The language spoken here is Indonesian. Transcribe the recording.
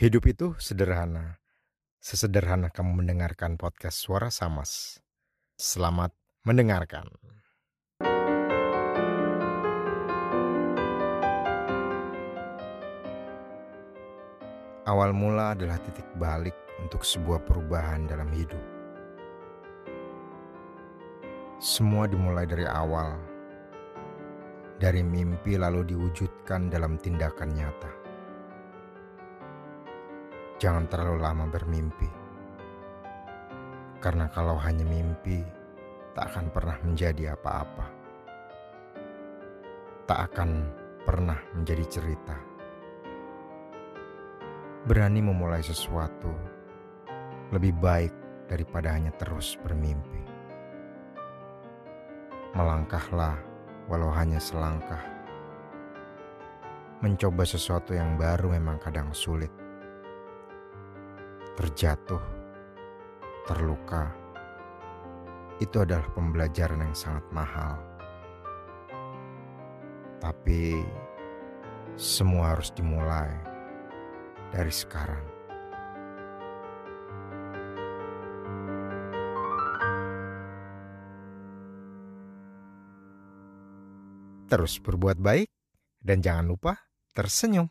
Hidup itu sederhana. Sesederhana kamu mendengarkan podcast Suara Samas. Selamat mendengarkan. Awal mula adalah titik balik untuk sebuah perubahan dalam hidup. Semua dimulai dari awal, dari mimpi lalu diwujudkan dalam tindakan nyata. Jangan terlalu lama bermimpi, karena kalau hanya mimpi, tak akan pernah menjadi apa-apa, tak akan pernah menjadi cerita. Berani memulai sesuatu lebih baik daripada hanya terus bermimpi. Melangkahlah walau hanya selangkah. Mencoba sesuatu yang baru memang kadang sulit. Terjatuh, terluka, itu adalah pembelajaran yang sangat mahal. Tapi semua harus dimulai dari sekarang. Terus berbuat baik dan jangan lupa tersenyum.